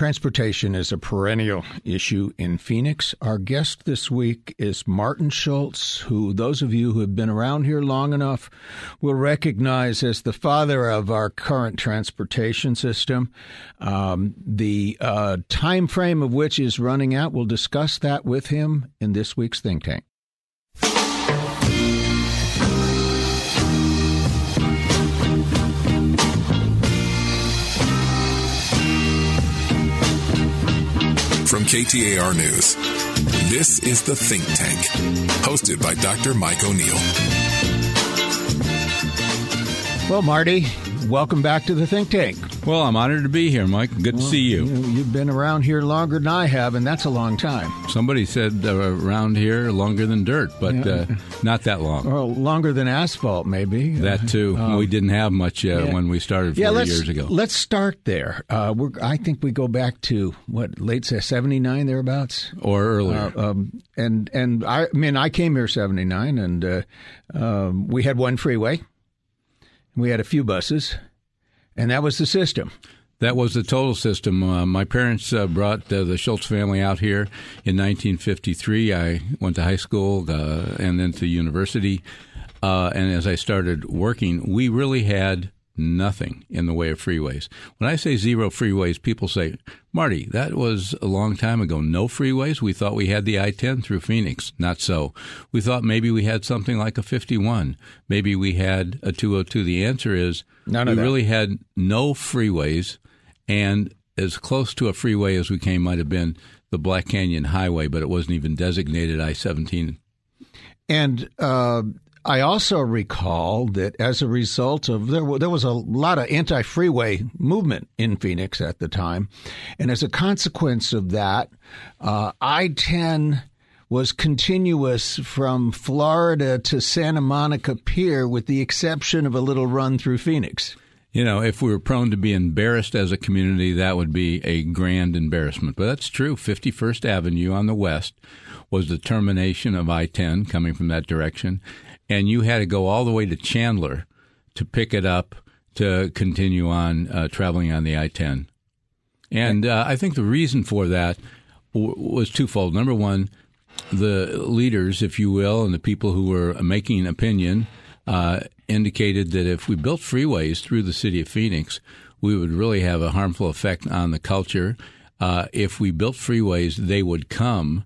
Transportation is a perennial issue in Phoenix. Our guest this week is Martin Schultz, who those of you who have been around here long enough will recognize as the father of our current transportation system. Um, the uh, time frame of which is running out. We'll discuss that with him in this week's think tank. From KTAR News, this is the Think Tank, hosted by Dr. Mike O'Neil. Well, Marty, welcome back to the Think Tank. Well, I'm honored to be here, Mike. Good well, to see you. you. have been around here longer than I have, and that's a long time. Somebody said uh, around here longer than dirt, but yeah. uh, not that long. Well, longer than asphalt, maybe. That too. Um, we didn't have much uh, yeah. when we started 40 yeah, years ago. Let's start there. Uh, I think we go back to what late '79 thereabouts, or earlier. Uh, um, and and I, I, mean, I came here '79, and uh, um, we had one freeway. We had a few buses, and that was the system. That was the total system. Uh, my parents uh, brought uh, the Schultz family out here in 1953. I went to high school uh, and then to university. Uh, and as I started working, we really had nothing in the way of freeways. When I say zero freeways, people say, Marty, that was a long time ago. No freeways? We thought we had the I 10 through Phoenix. Not so. We thought maybe we had something like a 51. Maybe we had a 202. The answer is None we really had no freeways, and as close to a freeway as we came might have been the Black Canyon Highway, but it wasn't even designated I 17. And uh, I also recall that as a result of there, there was a lot of anti-freeway movement in Phoenix at the time, and as a consequence of that, uh, I-10 was continuous from Florida to Santa Monica Pier, with the exception of a little run through Phoenix. You know, if we were prone to be embarrassed as a community, that would be a grand embarrassment. But that's true. 51st Avenue on the west was the termination of I 10 coming from that direction and you had to go all the way to Chandler to pick it up to continue on uh, traveling on the I 10. And uh, I think the reason for that w- was twofold. Number one, the leaders, if you will, and the people who were making opinion uh, indicated that if we built freeways through the city of Phoenix, we would really have a harmful effect on the culture. Uh, if we built freeways, they would come.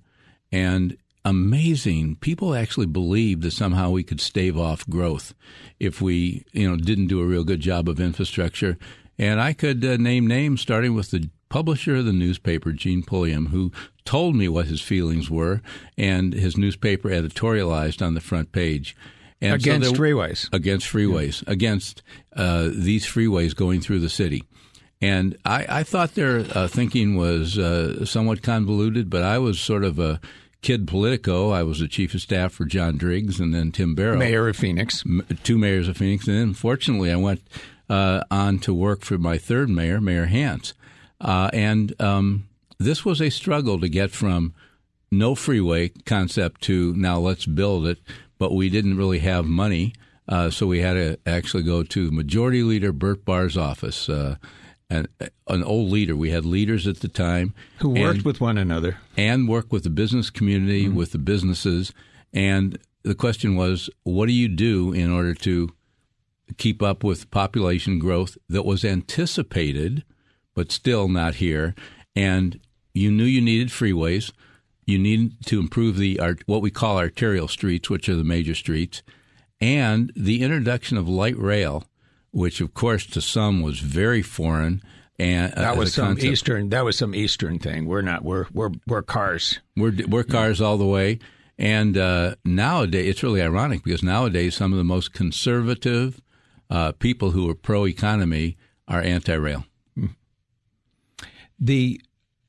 And amazing. People actually believed that somehow we could stave off growth if we, you know, didn't do a real good job of infrastructure. And I could uh, name names, starting with the publisher of the newspaper, Gene Pulliam, who told me what his feelings were, and his newspaper editorialized on the front page. And against so freeways. Against freeways. Yeah. Against uh, these freeways going through the city. And I, I thought their uh, thinking was uh, somewhat convoluted, but I was sort of a kid Politico. I was the chief of staff for John Driggs and then Tim Barrow. Mayor of Phoenix. Two mayors of Phoenix. And then, fortunately, I went uh, on to work for my third mayor, Mayor Hance. Uh, and um, this was a struggle to get from no freeway concept to now let's build it, but we didn't really have money. Uh, so we had to actually go to Majority Leader Burt Barr's office. Uh, an, an old leader. We had leaders at the time who worked and, with one another and worked with the business community, mm-hmm. with the businesses. And the question was, what do you do in order to keep up with population growth that was anticipated, but still not here? And you knew you needed freeways. You needed to improve the what we call arterial streets, which are the major streets, and the introduction of light rail which of course to some was very foreign. And uh, that was some concept. eastern. That was some eastern thing. We're not. We're we're we're cars. We're we're cars all the way. And uh, nowadays, it's really ironic because nowadays some of the most conservative uh, people who are pro economy are anti rail. The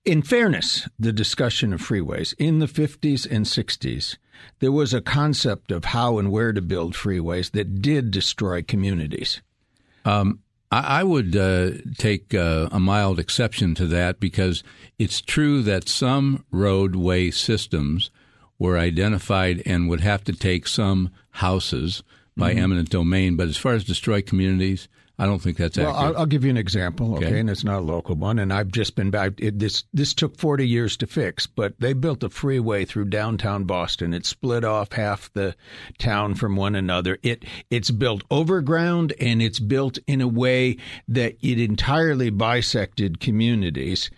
in fairness, the discussion of freeways in the 50s and 60s, there was a concept of how and where to build freeways that did destroy communities. Um, I, I, would uh, take uh, a mild exception to that because it's true that some roadway systems were identified and would have to take some houses by mm-hmm. eminent domain. But as far as destroy communities, I don't think that's well, accurate. I'll, I'll give you an example, okay? Okay. And it's not a local one. And I've just been back. It, this this took 40 years to fix, but they built a freeway through downtown Boston. It split off half the town from one another. It it's built overground and it's built in a way that it entirely bisected communities.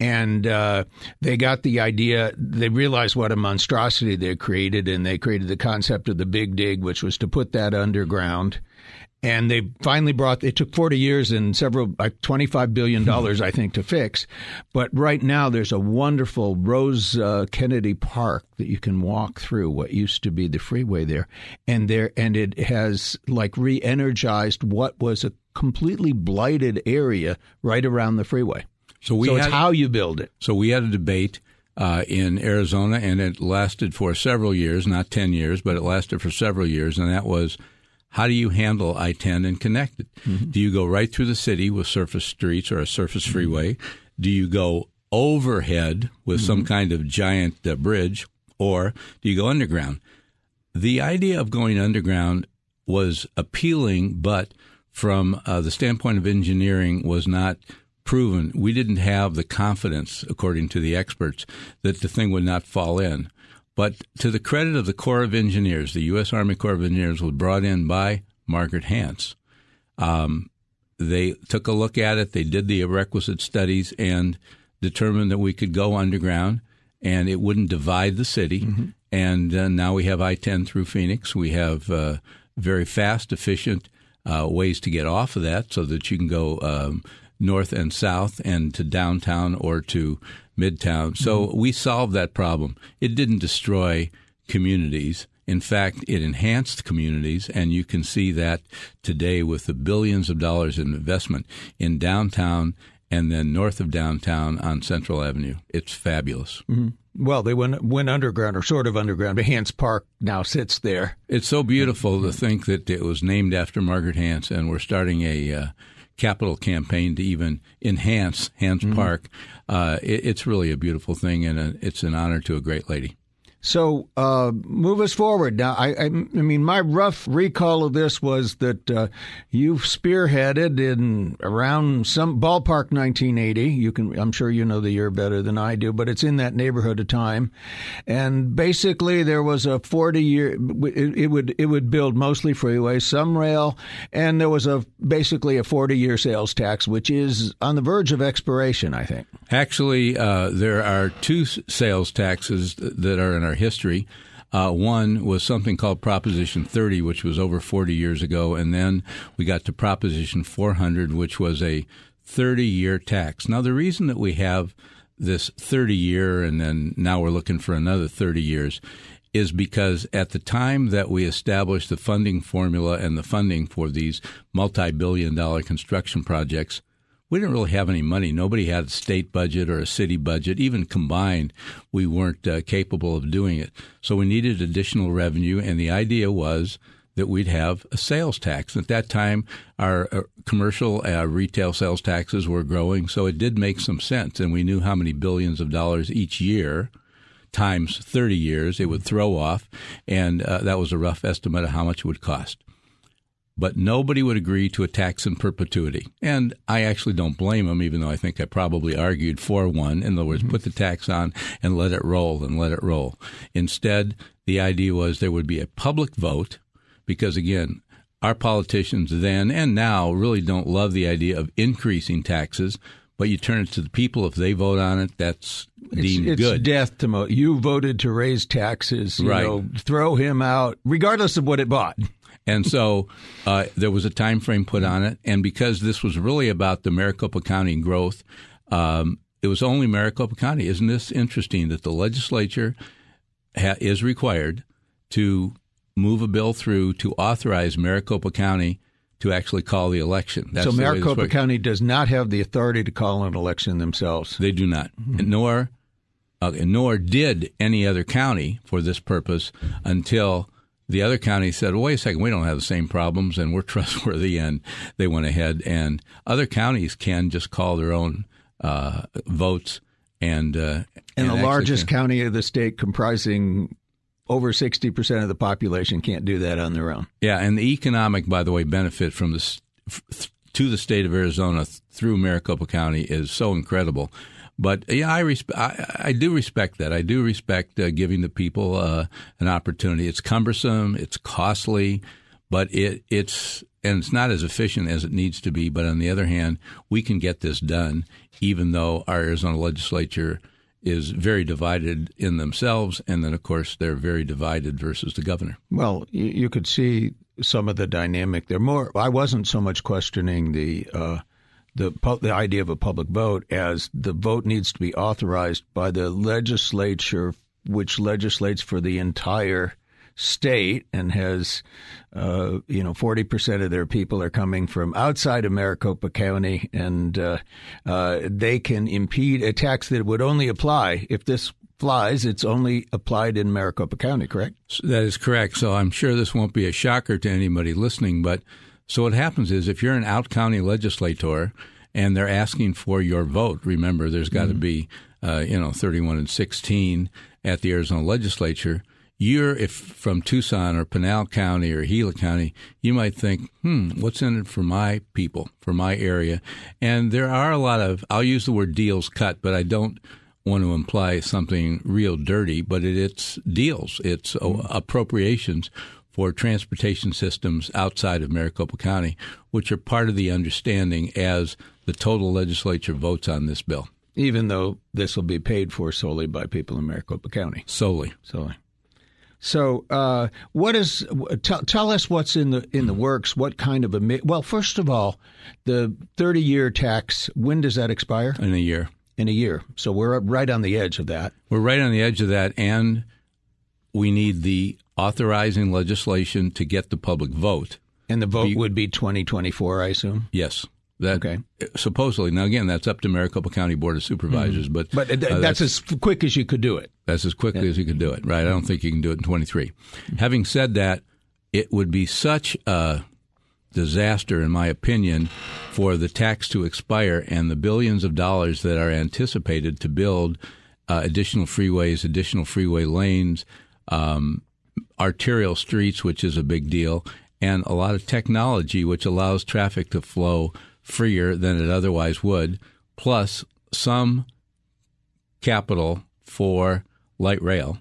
And uh, they got the idea. They realized what a monstrosity they created, and they created the concept of the Big Dig, which was to put that underground and they finally brought it took 40 years and several like 25 billion dollars i think to fix. But right now there's a wonderful rose uh, kennedy park that you can walk through what used to be the freeway there. And there and it has like re-energized what was a completely blighted area right around the freeway. So we so it's had, how you build it. So we had a debate uh, in Arizona, and it lasted for several years, not 10 years, but it lasted for several years, and that was how do you handle I 10 and connect it? Mm-hmm. Do you go right through the city with surface streets or a surface freeway? Do you go overhead with some Mm-hmm. kind of giant uh, bridge, or do you go underground? The idea of going underground was appealing, but from uh, the standpoint of engineering, was not proven. We didn't have the confidence, according to the experts, that the thing would not fall in. But to the credit of the Corps of Engineers, the U.S. Army Corps of Engineers was brought in by Margaret Hance. Um, they took a look at it, they did the requisite studies, and determined that we could go underground and it wouldn't divide the city. And uh, now we have I 10 through Phoenix. We have uh, very fast, efficient uh, ways to get off of that so that you can go um, north and south and to downtown or to midtown. So we solved that problem. It didn't destroy communities. In fact, it enhanced communities, and you can see that today with the billions of dollars in investment in downtown and then north of downtown on Central Avenue. It's fabulous. well they went went underground or sort of underground but Hance Park now sits there It's so beautiful to think that it was named after Margaret Hance, and we're starting a uh, capital campaign to even enhance Hance Park. Uh, it, it's really a beautiful thing, and a, it's an honor to a great lady. So uh, move us forward. Now, I, I, I mean, my rough recall of this was that uh, you've spearheaded in around some ballpark 1980. You can, I'm sure you know the year better than I do, but it's in that neighborhood of time. And basically, there was a 40 year. It, it would it would build mostly freeways, some rail, and there was a basically a 40 year sales tax, which is on the verge of expiration. I think. Actually, uh, there are two sales taxes that are in our history. Uh, one was something called Proposition 30, which was over 40 years ago, and then we got to Proposition 400, which was a 30 year tax. Now, the reason that we have this 30 year and then now we're looking for another 30 years is because at the time that we established the funding formula and the funding for these multi billion dollar construction projects, we didn't really have any money. Nobody had a state budget or a city budget. Even combined, we weren't uh, capable of doing it. So we needed additional revenue, and the idea was that we'd have a sales tax. At that time, our uh, commercial uh, retail sales taxes were growing, so it did make some sense, and we knew how many billions of dollars each year times 30 years it would throw off, and uh, that was a rough estimate of how much it would cost but nobody would agree to a tax in perpetuity. And I actually don't blame them, even though I think I probably argued for one. In other words, mm-hmm. put the tax on and let it roll and let it roll. Instead, the idea was there would be a public vote because, again, our politicians then and now really don't love the idea of increasing taxes. But you turn it to the people. If they vote on it, that's deemed it's good. death to mo. You voted to raise taxes. You Right. know, throw him out, regardless of what it bought. And so uh, there was a time frame put on it, and because this was really about the Maricopa County growth, um, it was only Maricopa County. Isn't this interesting that the legislature ha- is required to move a bill through to authorize Maricopa County to actually call the election? That's so the Maricopa. County does not have the authority to call an election themselves. They do not, nor uh, nor did any other county for this purpose until the other county said, well, "Wait a second, we don't have the same problems, and we're trustworthy." And they went ahead, and other counties can just call their own uh, votes, and uh, And, the largest can- county of the state, comprising over 60% of the population, can't do that on their own. Yeah, and the economic, by the way, benefit from this f- to the state of Arizona th- through Maricopa County is so incredible. But yeah, I, resp- I, I do respect that. I do respect uh, giving the people uh, an opportunity. It's cumbersome, it's costly, but it it's and it's not as efficient as it needs to be. But on the other hand, we can get this done, even though our Arizona legislature is very divided in themselves, and then of course they're very divided versus the governor. Well, you, could see some of the dynamic there. More, I wasn't so much questioning the uh, the the idea of a public vote as the vote needs to be authorized by the legislature, which legislates for the entire state and has, uh, you know, 40% of their people are coming from outside of Maricopa County, and uh, uh, they can impede a tax that would only apply if this flies. It's only applied in Maricopa County, correct? That is correct. So I'm sure this won't be a shocker to anybody listening, but so what happens is if you're an out county legislator and they're asking for your vote, remember there's got to mm-hmm. be, uh, you know, 31 and 16 at the Arizona legislature you're if from Tucson or Pinal County or Gila County, you might think, hmm, what's in it for my people, for my area? And there are a lot of I'll use the word deals cut, but I don't want to imply something real dirty, but it, it's deals, it's mm-hmm. appropriations for transportation systems outside of Maricopa County, which are part of the understanding as the total legislature votes on this bill. Even though this will be paid for solely by people in Maricopa County. Solely. Solely. So, uh, what is? Tell, tell us what's in the in the works. What kind of a? Well, first of all, the thirty year tax. When does that expire? In a year. In a year. So we're right on the edge of that. We're right on the edge of that, and we need the authorizing legislation to get the public vote. And the vote be, would be twenty twenty four, I assume. Yes. That, okay. Supposedly, now again, that's up to Maricopa County Board of Supervisors, mm-hmm. but but uh, that's, that's, as quick as you could do it. That's as quickly yeah. as you could do it, right? I don't think you can do it in 23. Mm-hmm. Having said that, it would be such a disaster, in my opinion, for the tax to expire and the billions of dollars that are anticipated to build uh, additional freeways, additional freeway lanes, um, arterial streets, which is a big deal, and a lot of technology which allows traffic to flow freer than it otherwise would, plus some capital for light rail.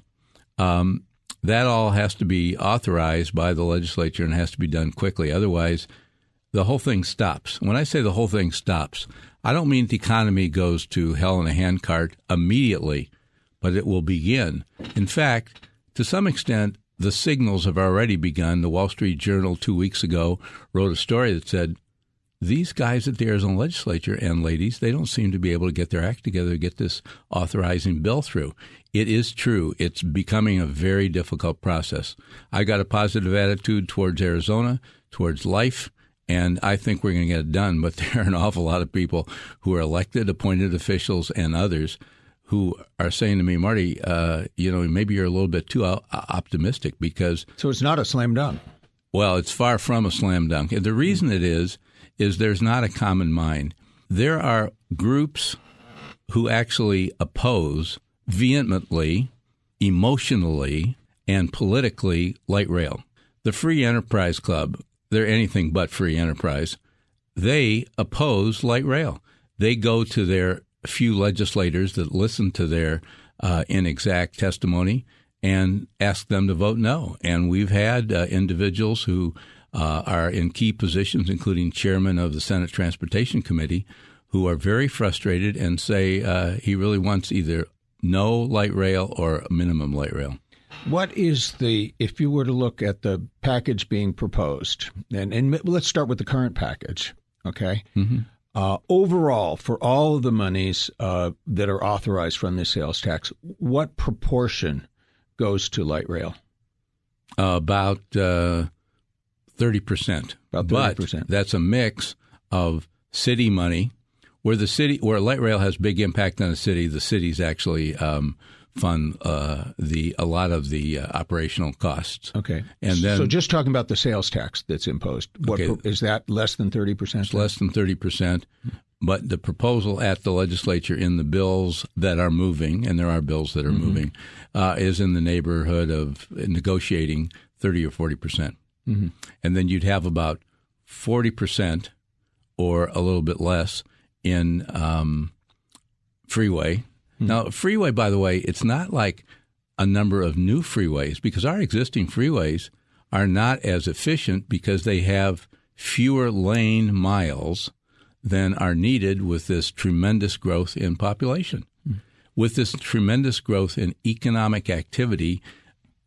Um, that all has to be authorized by the legislature and has to be done quickly. Otherwise, the whole thing stops. When I say the whole thing stops, I don't mean the economy goes to hell in a handcart immediately, but it will begin. In fact, to some extent, the signals have already begun. The Wall Street Journal two weeks ago wrote a story that said these guys at the Arizona legislature and ladies, they don't seem to be able to get their act together to get this authorizing bill through. It is true. It's becoming a very difficult process. I got a positive attitude towards Arizona, towards life, and I think we're going to get it done. But there are an awful lot of people who are elected, appointed officials, and others who are saying to me, Marty, uh, you know, maybe you're a little bit too optimistic because. So it's not a slam dunk. Well, it's far from a slam dunk. The reason it is is there's not a common mind. There are groups who actually oppose vehemently, emotionally, and politically light rail. The Free Enterprise Club, they're anything but free enterprise, they oppose light rail. They go to their few legislators that listen to their uh, inexact testimony and ask them to vote no. And we've had uh, individuals who uh, are in key positions, including chairman of the Senate Transportation Committee, who are very frustrated and say uh, he really wants either no light rail or minimum light rail. What is the, if you were to look at the package being proposed, and, and let's start with the current package, okay? Mm-hmm. Uh, overall, for all of the monies uh, that are authorized from the sales tax, what proportion goes to light rail? About uh, thirty percent. About thirty percent. That's a mix of city money, where the city, where light rail has big impact on the city. The cities actually um, fund uh, the a lot of the uh, operational costs. Okay, and then so just talking about the sales tax that's imposed. What okay, is that less than thirty percent? It's less than thirty percent. But the proposal at the legislature in the bills that are moving, and there are bills that are mm-hmm. moving, uh, is in the neighborhood of negotiating 30 or 40 percent. Mm-hmm. And then you'd have about 40 percent or a little bit less in um, freeway. Hmm. Now, freeway, by the way, it's not like a number of new freeways because our existing freeways are not as efficient because they have fewer lane miles than are needed with this tremendous growth in population. Hmm. With this tremendous growth in economic activity,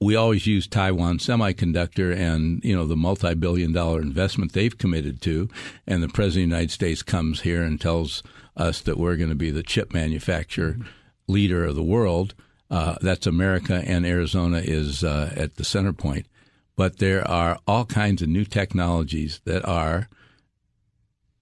we always use Taiwan Semiconductor and you know the multi-billion dollar investment they've committed to, and the president of the United States comes here and tells us that we're going to be the chip manufacturer leader of the world. Uh, that's America, and Arizona is uh, at the center point. But there are all kinds of new technologies that are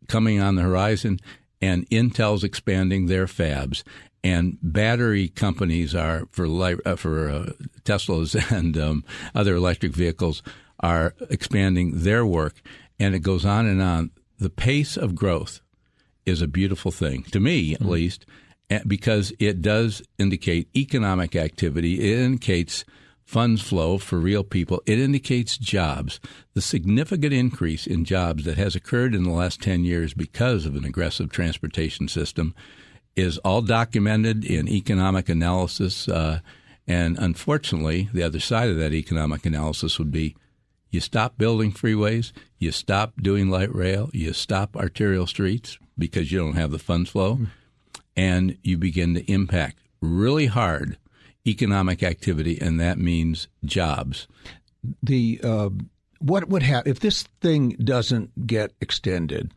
coming on the horizon, and Intel's expanding their fabs and battery companies are for uh, for uh, Teslas and um, other electric vehicles are expanding their work, and it goes on and on. The pace of growth is a beautiful thing to me, at mm-hmm. least, because it does indicate economic activity. It indicates funds flow for real people. It indicates jobs. The significant increase in jobs that has occurred in the last 10 years because of an aggressive transportation system is all documented in economic analysis. Uh, and unfortunately, the other side of that economic analysis would be you stop building freeways, you stop doing light rail, you stop arterial streets because you don't have the funds flow, and you begin to impact really hard economic activity, and that means jobs. The uh, what would happen if this thing doesn't get extended?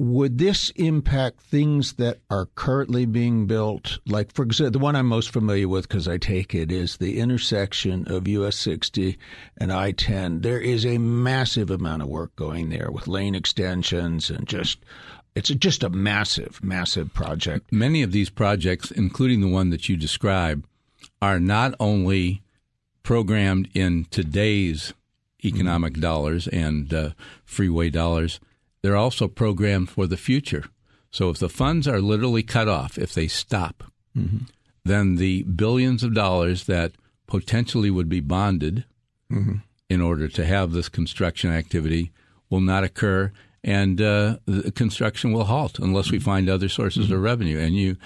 would this impact things that are currently being built? Like, for example, the one I'm most familiar with because I take it is the intersection of US 60 and I 10. There is a massive amount of work going there with lane extensions and just. It's just a massive, massive project. Many of these projects, including the one that you describe, are not only programmed in today's economic mm-hmm. dollars and uh, freeway dollars, they're also programmed for the future. So if the funds are literally cut off, if they stop, mm-hmm. then the billions of dollars that potentially would be bonded mm-hmm. in order to have this construction activity will not occur, and uh, the construction will halt unless we find other sources mm-hmm. of revenue. And you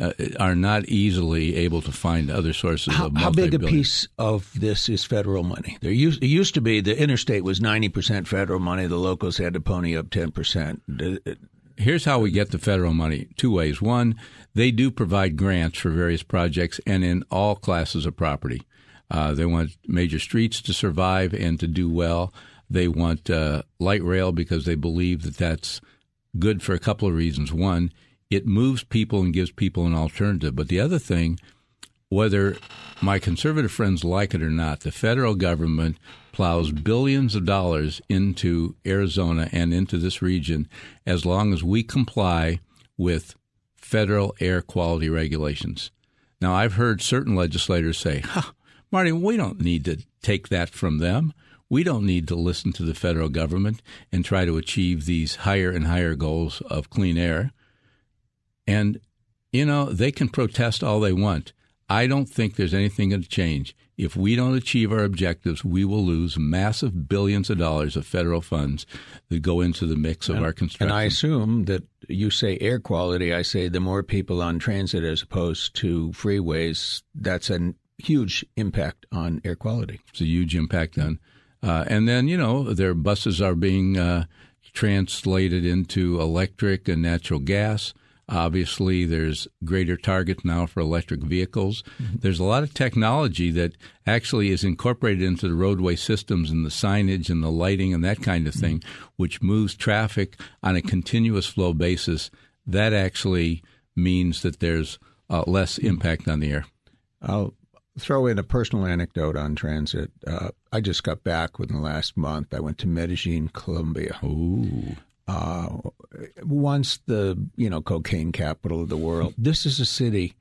uh, are not easily able to find other sources how, of How big a piece of this is federal money? There used, it used to be the interstate was 90% federal money. The locals had to pony up 10%. Here's how we get the federal money two ways. One, they do provide grants for various projects and in all classes of property. Uh, they want major streets to survive and to do well. They want uh, light rail because they believe that that's good for a couple of reasons. One, it moves people and gives people an alternative. But the other thing, whether my conservative friends like it or not, the federal government plows billions of dollars into Arizona and into this region as long as we comply with federal air quality regulations. Now, I've heard certain legislators say, huh, Marty, we don't need to take that from them. We don't need to listen to the federal government and try to achieve these higher and higher goals of clean air. And, you know, they can protest all they want. I don't think there's anything going to change. If we don't achieve our objectives, we will lose massive billions of dollars of federal funds that go into the mix of and, our construction. And I assume that you say air quality, I say the more people on transit as opposed to freeways, that's a huge impact on air quality. It's a huge impact on. Uh, and then, you know, their buses are being uh, translated into electric and natural gas. Obviously, there's greater targets now for electric vehicles. Mm-hmm. There's a lot of technology that actually is incorporated into the roadway systems and the signage and the lighting and that kind of thing, mm-hmm. which moves traffic on a continuous flow basis. That actually means that there's uh, less impact on the air. I'll throw in a personal anecdote on transit. Uh, I just got back within the last month. I went to Medellin, Colombia. Ooh uh, once the you know cocaine capital of the world. This is a city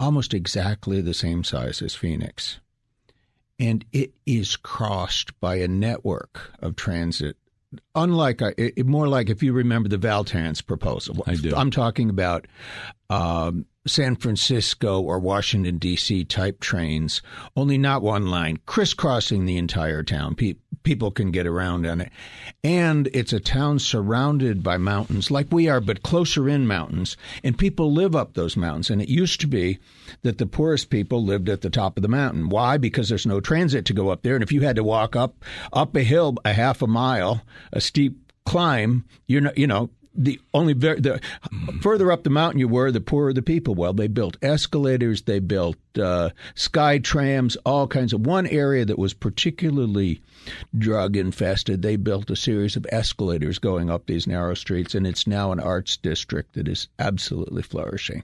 almost exactly the same size as Phoenix, and it is crossed by a network of transit. Unlike it, more like if you remember the Valtrans proposal, I do. I'm talking about um, San Francisco or Washington D.C. type trains, only not one line, crisscrossing the entire town. Pe- people can get around on it. And it's a town surrounded by mountains like we are, but closer in mountains. And people live up those mountains. And it used to be that the poorest people lived at the top of the mountain. Why? Because there's no transit to go up there. And if you had to walk up, up a hill a half a mile, a steep climb, you're not, you know, the only very, the further up the mountain you were, the poorer the people. Well, they built escalators, they built uh, sky trams, all kinds of. One area that was particularly drug infested, they built a series of escalators going up these narrow streets, and it's now an arts district that is absolutely flourishing.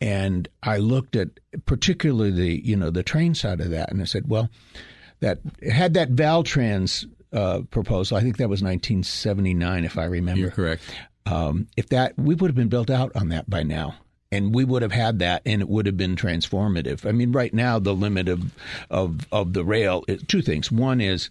And I looked at particularly the you know the train side of that, and I said, well, that had that Valtrans uh, proposal. I think that was 1979, if I remember. You're correct. Um, if that we would have been built out on that by now, and we would have had that, and it would have been transformative. I mean, right now the limit of of of the rail is two things. One is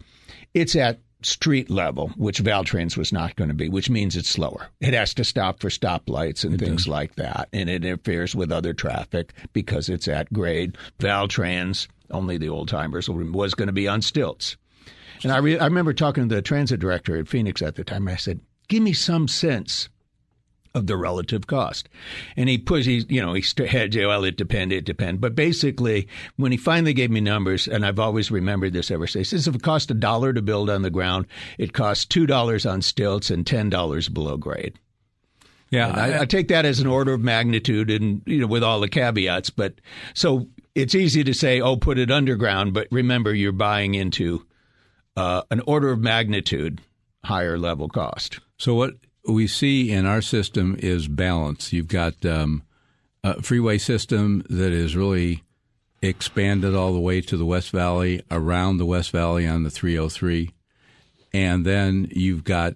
it's at street level, which Valtrans was not going to be, which means it's slower. It has to stop for stoplights and it things does. like that, and it interferes with other traffic because it's at grade. Valtrans, only the old timers was going to be on stilts. And I, re- I remember talking to the transit director at Phoenix at the time. I said, "Give me some sense of the relative cost." And he pushed, he, you know, he had, well, it depend, it depend. But basically, when he finally gave me numbers, and I've always remembered this ever since, if it cost a dollar to build on the ground, it costs two dollars on stilts and ten dollars below grade. Yeah, I, I, take that as an order of magnitude, and you know, with all the caveats. But so it's easy to say, "Oh, put it underground," but remember, you're buying into uh, an order of magnitude higher level cost. So what we see in our system is balance. You've got um, a freeway system that is really expanded all the way to the West Valley, around the West Valley on the 303, and then you've got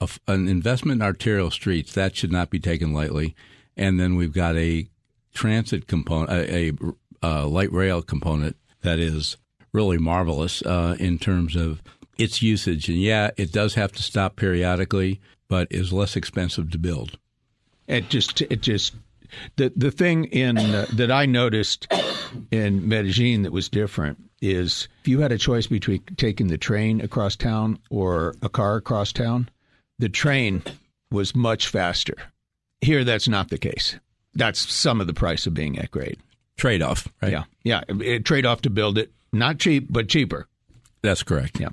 a, an investment in arterial streets that should not be taken lightly, and then we've got a transit component, a, a, a light rail component that is really marvelous uh, in terms of its usage. And yeah, it does have to stop periodically, but is less expensive to build. It just it just the the thing in uh, that I noticed in Medellin that was different is if you had a choice between taking the train across town or a car across town, the train was much faster. Here, that's not the case. That's some of the price of being at grade. Trade off, right? Yeah, yeah. Trade off to build it not cheap, but cheaper. That's correct. Yeah.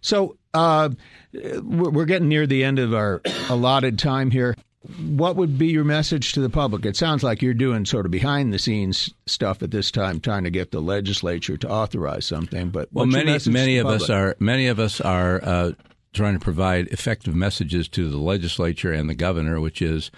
So uh, we're getting near the end of our allotted time here. What would be your message to the public? It sounds like you're doing sort of behind the scenes stuff at this time, trying to get the legislature to authorize something. But well, many many of us are many of us are uh, trying to provide effective messages to the legislature and the governor, which is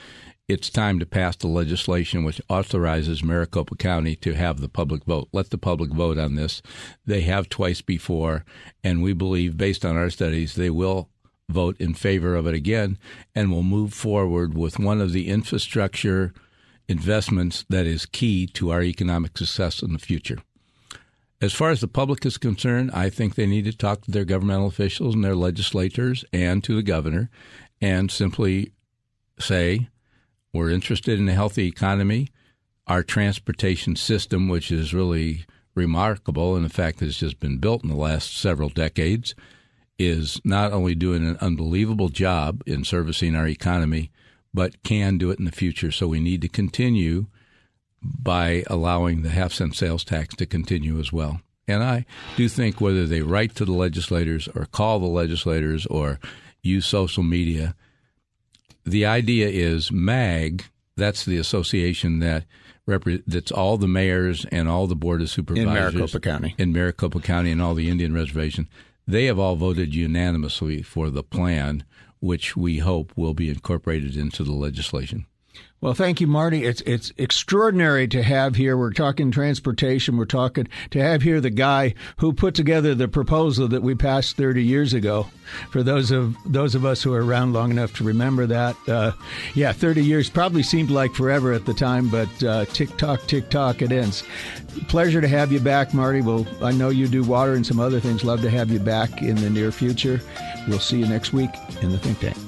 it's time to pass the legislation which authorizes Maricopa County to have the public vote. Let the public vote on this. They have twice before, and we believe, based on our studies, they will vote in favor of it again and will move forward with one of the infrastructure investments that is key to our economic success in the future. As far as the public is concerned, I think they need to talk to their governmental officials and their legislators and to the governor and simply say, we're interested in a healthy economy. Our transportation system, which is really remarkable, and the fact it's just been built in the last several decades, is not only doing an unbelievable job in servicing our economy, but can do it in the future. So we need to continue by allowing the half cent sales tax to continue as well. And I do think whether they write to the legislators or call the legislators or use social media, the idea is MAG. That's the association that repre- that's all the mayors and all the board of supervisors in Maricopa County, in Maricopa County, and all the Indian reservation. They have all voted unanimously for the plan, which we hope will be incorporated into the legislation. Well, thank you, Marty. It's it's extraordinary to have here. We're talking transportation. We're talking to have here the guy who put together the proposal that we passed 30 years ago. For those of those of us who are around long enough to remember that, uh, yeah, 30 years probably seemed like forever at the time, but uh, tick tock, tick tock, it ends. Pleasure to have you back, Marty. Well, I know you do water and some other things. Love to have you back in the near future. We'll see you next week in the think tank.